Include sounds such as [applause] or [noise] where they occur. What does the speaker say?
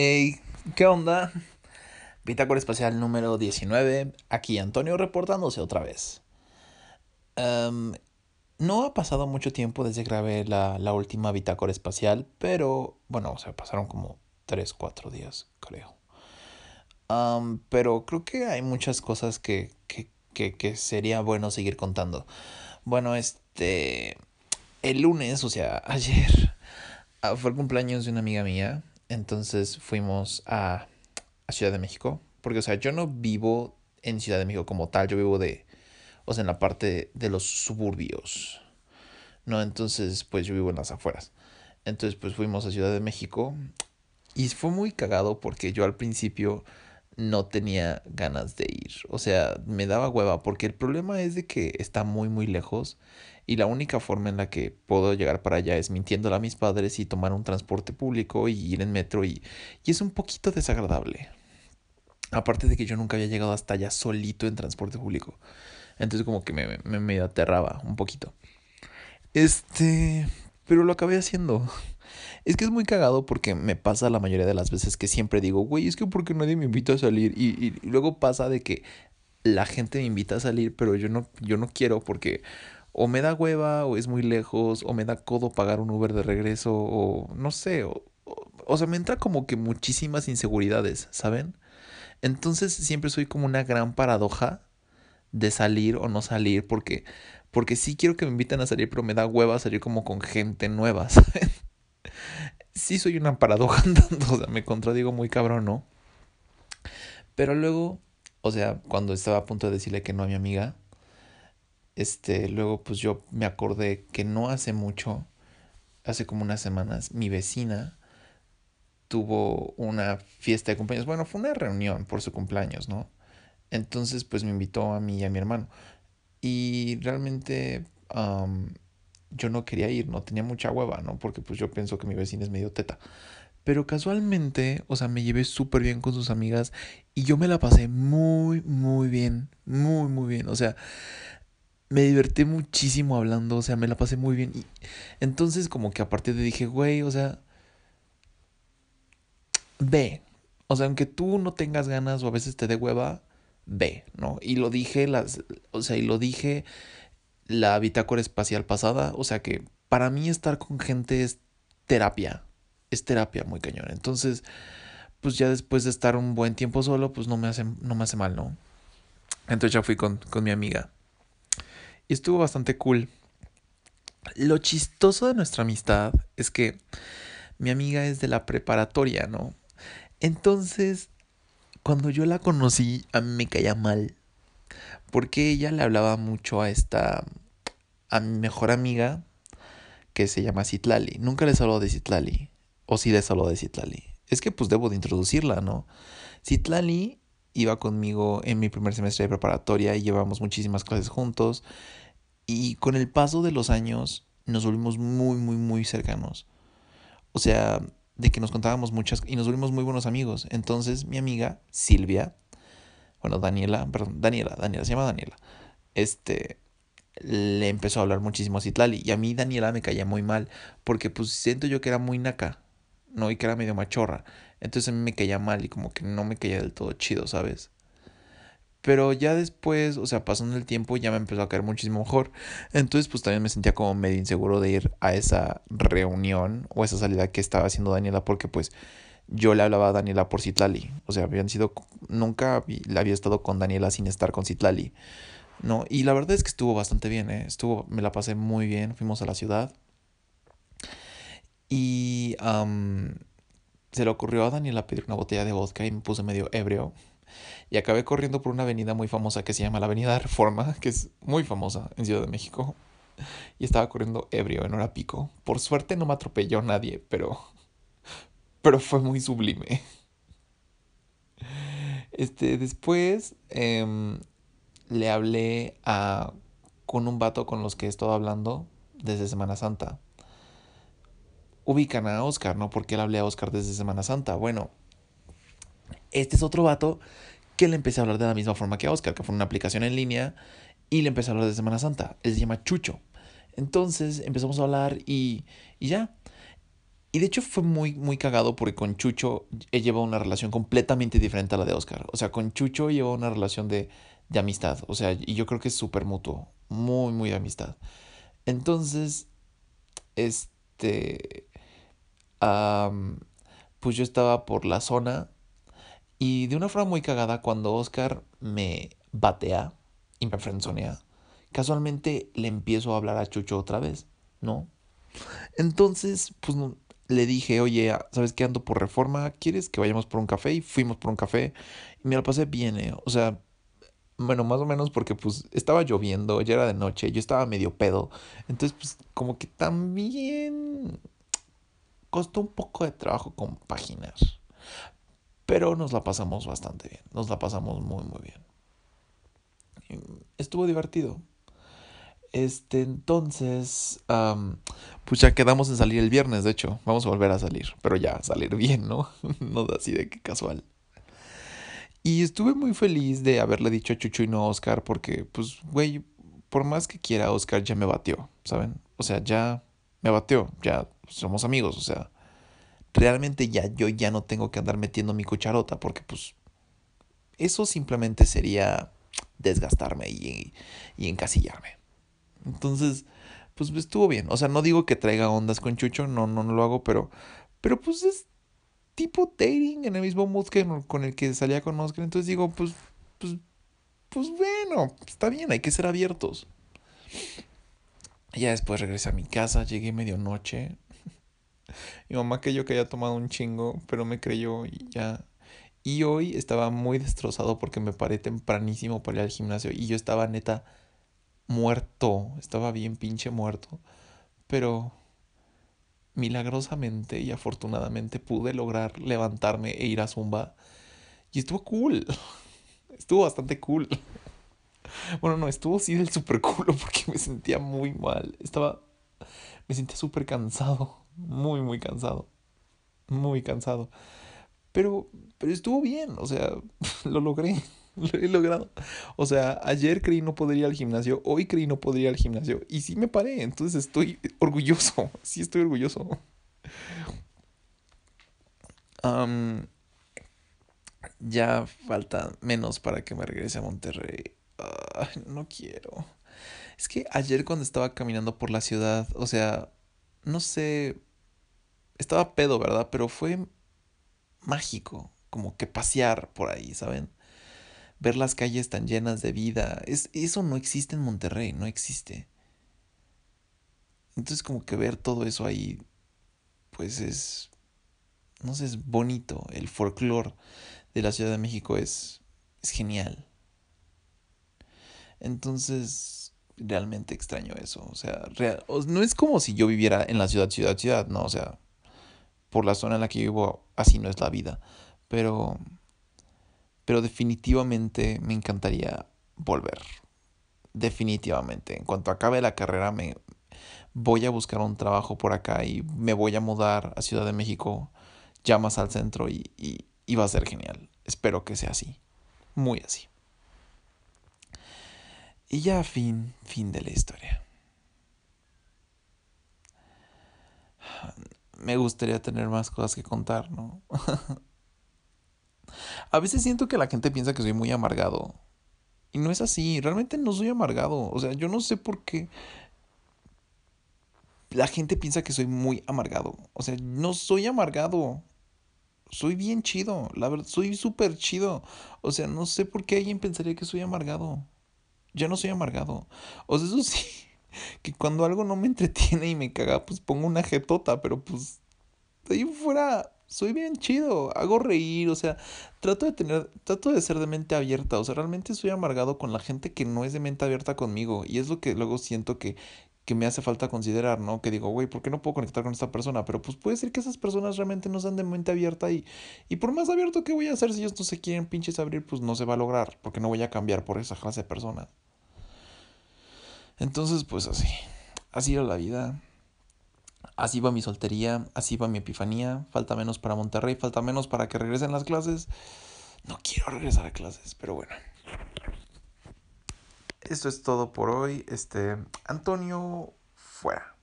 Hey, ¿qué onda? Bitácora Espacial número 19. Aquí Antonio reportándose otra vez. Em, no ha pasado mucho tiempo desde que grabé la, la última Bitácora Espacial, pero bueno, o sea, pasaron como 3, 4 días, creo. Em, pero creo que hay muchas cosas que, que, que, que sería bueno seguir contando. Bueno, este. El lunes, o sea, [laughs] ayer, ah, fue el cumpleaños de una amiga mía. Entonces fuimos a, a Ciudad de México. Porque, o sea, yo no vivo en Ciudad de México como tal. Yo vivo de. O sea, en la parte de los suburbios. No, entonces, pues yo vivo en las afueras. Entonces, pues fuimos a Ciudad de México. Y fue muy cagado porque yo al principio no tenía ganas de ir. O sea, me daba hueva porque el problema es de que está muy muy lejos y la única forma en la que puedo llegar para allá es mintiéndole a mis padres y tomar un transporte público y ir en metro y, y es un poquito desagradable. Aparte de que yo nunca había llegado hasta allá solito en transporte público. Entonces como que me, me medio aterraba un poquito. Este, pero lo acabé haciendo. Es que es muy cagado porque me pasa la mayoría de las veces que siempre digo, güey, es que porque nadie me invita a salir. Y, y, luego pasa de que la gente me invita a salir, pero yo no, yo no quiero porque o me da hueva, o es muy lejos, o me da codo pagar un Uber de regreso, o no sé, o, o, sea, me entra como que muchísimas inseguridades, ¿saben? Entonces siempre soy como una gran paradoja de salir o no salir, porque, porque sí quiero que me inviten a salir, pero me da hueva salir como con gente nueva, [laughs] ¿saben? Sí soy una paradoja [laughs] o sea, me contradigo muy cabrón, ¿no? Pero luego, o sea, cuando estaba a punto de decirle que no a mi amiga, este, luego pues yo me acordé que no hace mucho, hace como unas semanas, mi vecina tuvo una fiesta de cumpleaños. Bueno, fue una reunión por su cumpleaños, ¿no? Entonces, pues me invitó a mí y a mi hermano. Y realmente yo no quería ir, no tenía mucha hueva, ¿no? Porque pues yo pienso que mi vecina es medio teta. Pero casualmente, o sea, me llevé súper bien con sus amigas y yo me la pasé muy, muy bien, muy, muy bien. O sea, me divertí muchísimo hablando, o sea, me la pasé muy bien. Y entonces como que a partir de dije, güey, o sea, ve. O sea, aunque tú no tengas ganas o a veces te dé hueva, ve, ¿no? Y lo dije, las, o sea, y lo dije la bitácora espacial pasada, o sea que para mí estar con gente es terapia, es terapia muy cañón. Entonces, pues ya después de estar un buen tiempo solo, pues no me hace, no me hace mal, ¿no? Entonces ya fui con, con mi amiga. Y estuvo bastante cool. Lo chistoso de nuestra amistad es que mi amiga es de la preparatoria, ¿no? Entonces, cuando yo la conocí, a mí me caía mal. Porque ella le hablaba mucho a esta, a mi mejor amiga, que se llama Citlali. Nunca les habló de Citlali. O sí les habló de Citlali. Es que pues debo de introducirla, ¿no? Citlali iba conmigo en mi primer semestre de preparatoria y llevamos muchísimas clases juntos. Y con el paso de los años nos volvimos muy, muy, muy cercanos. O sea, de que nos contábamos muchas y nos volvimos muy buenos amigos. Entonces mi amiga Silvia, bueno, Daniela, perdón, Daniela, Daniela, se llama Daniela, este, le empezó a hablar muchísimo a Citlali. Y a mí Daniela me caía muy mal, porque pues siento yo que era muy naca, ¿no? Y que era medio machorra. Entonces a mí me caía mal y como que no me caía del todo chido, ¿sabes? Pero ya después, o sea, pasando el tiempo ya me empezó a caer muchísimo mejor. Entonces pues también me sentía como medio inseguro de ir a esa reunión o esa salida que estaba haciendo Daniela porque pues yo le hablaba a Daniela por Citlali. O sea, habían sido, nunca le había estado con Daniela sin estar con Citlali. ¿no? Y la verdad es que estuvo bastante bien, ¿eh? Estuvo, me la pasé muy bien, fuimos a la ciudad. Y se le ocurrió a Daniela pedir una botella de vodka y me puse medio ebrio. Y acabé corriendo por una avenida muy famosa que se llama la Avenida Reforma, que es muy famosa en Ciudad de México. Y estaba corriendo ebrio en hora pico. Por suerte no me atropelló nadie, pero. Pero fue muy sublime. Este, después eh, le hablé a, con un vato con los que he estado hablando desde Semana Santa. Ubican a Oscar, ¿no? Porque le hablé a Oscar desde Semana Santa. Bueno, este es otro vato que le empecé a hablar de la misma forma que a Oscar, que fue una aplicación en línea, y le empecé a hablar de Semana Santa. Él se llama Chucho. Entonces empezamos a hablar y, y ya. Y de hecho fue muy, muy cagado porque con Chucho he llevado una relación completamente diferente a la de Oscar. O sea, con Chucho llevo una relación de, de amistad. O sea, y yo creo que es súper mutuo. Muy, muy amistad. Entonces, este... pues yo estaba por la zona y de una forma muy cagada cuando Oscar me batea y me frenzonea, casualmente le empiezo a hablar a Chucho otra vez, ¿no? Entonces, pues le dije, oye, ¿sabes qué ando por reforma? ¿Quieres que vayamos por un café? Y fuimos por un café y me lo pasé bien, ¿eh? O sea, bueno, más o menos porque pues estaba lloviendo, ya era de noche, yo estaba medio pedo. Entonces, pues como que también costó un poco de trabajo compaginar. Pero nos la pasamos bastante bien, nos la pasamos muy, muy bien. Estuvo divertido. Este, entonces, pues ya quedamos en salir el viernes, de hecho, vamos a volver a salir, pero ya salir bien, ¿no? [laughs] no así de casual. Y estuve muy feliz de haberle dicho a Chucho y no a Oscar, porque, pues, güey, por más que quiera, Oscar ya me batió, ¿saben? O sea, ya me batió, ya somos amigos, o sea, realmente ya yo ya no tengo que andar metiendo mi cucharota, porque, pues, eso simplemente sería desgastarme y, y encasillarme. Entonces, pues estuvo bien. O sea, no digo que traiga ondas con Chucho, no, no, no lo hago, pero, pero pues es tipo dating en el mismo mood que con el que salía con Oscar. Entonces digo, pues, pues, pues bueno, está bien, hay que ser abiertos. Ya después regresé a mi casa, llegué medianoche. Mi mamá creyó que había tomado un chingo, pero me creyó y ya. Y hoy estaba muy destrozado porque me paré tempranísimo para ir al gimnasio y yo estaba neta muerto, estaba bien pinche muerto, pero milagrosamente y afortunadamente pude lograr levantarme e ir a Zumba y estuvo cool, [laughs] estuvo bastante cool. [laughs] Bueno, no, estuvo así del super culo porque me sentía muy mal, estaba, me sentía súper cansado, muy, muy cansado, muy cansado. Pero, pero estuvo bien, o sea, [laughs] lo logré. [laughs] Lo he logrado. O sea, ayer creí no poder ir al gimnasio, hoy creí no poder ir al gimnasio y sí me paré, entonces estoy [laughs] orgulloso, [laughs] sí estoy orgulloso. ya falta menos para que me regrese a Monterrey. no quiero. Es que ayer cuando estaba caminando por la ciudad, o sea, no sé, estaba pedo, ¿verdad? Pero fue mágico, como que pasear por ahí, ¿saben? Ver las calles tan llenas de vida. Es, eso no existe en Monterrey, no existe. Entonces como que ver todo eso ahí, pues es, no sé, es bonito. El folclore de la Ciudad de México es, es genial. Entonces, realmente extraño eso. O sea, no es como si yo viviera en la ciudad, ciudad, ciudad, no, o sea, por la zona en la que vivo, así no es la vida. Pero pero definitivamente me encantaría volver. Definitivamente. En cuanto acabe la carrera me voy a buscar un trabajo por acá y me voy a mudar a Ciudad de México ya más al centro y, y, va a ser genial. Espero que sea así. Muy así. Y ya fin, fin de la historia. Me gustaría tener más cosas que contar, ¿no? [laughs] A veces siento que la gente piensa que soy muy amargado. Y no es así, realmente no soy amargado. O sea, yo no sé por qué la gente piensa que soy muy amargado. O sea, no soy amargado. Soy bien chido, la verdad, soy súper chido. O sea, no sé por qué alguien pensaría que soy amargado. Yo no soy amargado. O sea, eso [laughs] sí, que cuando algo no me entretiene y me caga, pues pongo una jetota, pero pues ahí fuera soy bien chido, hago reír, o sea, trato de tener, trato de ser de mente abierta, o sea, realmente soy amargado con la gente que no es de mente abierta conmigo, y es lo que luego siento que, que me hace falta considerar, ¿no? Que digo, güey, ¿por qué no puedo conectar con esta persona? Pero pues puede ser que esas personas realmente no sean de mente abierta y, y por más abierto que voy a hacer si ellos no se quieren pinches abrir, pues no se va a lograr, porque no voy a cambiar por esa clase de personas. Entonces, pues así, así era la vida. Así va mi soltería, así va mi epifanía. Falta menos para Monterrey, falta menos para que regresen las clases. No quiero regresar a clases, pero bueno. Esto es todo por hoy. Este, Antonio, fuera.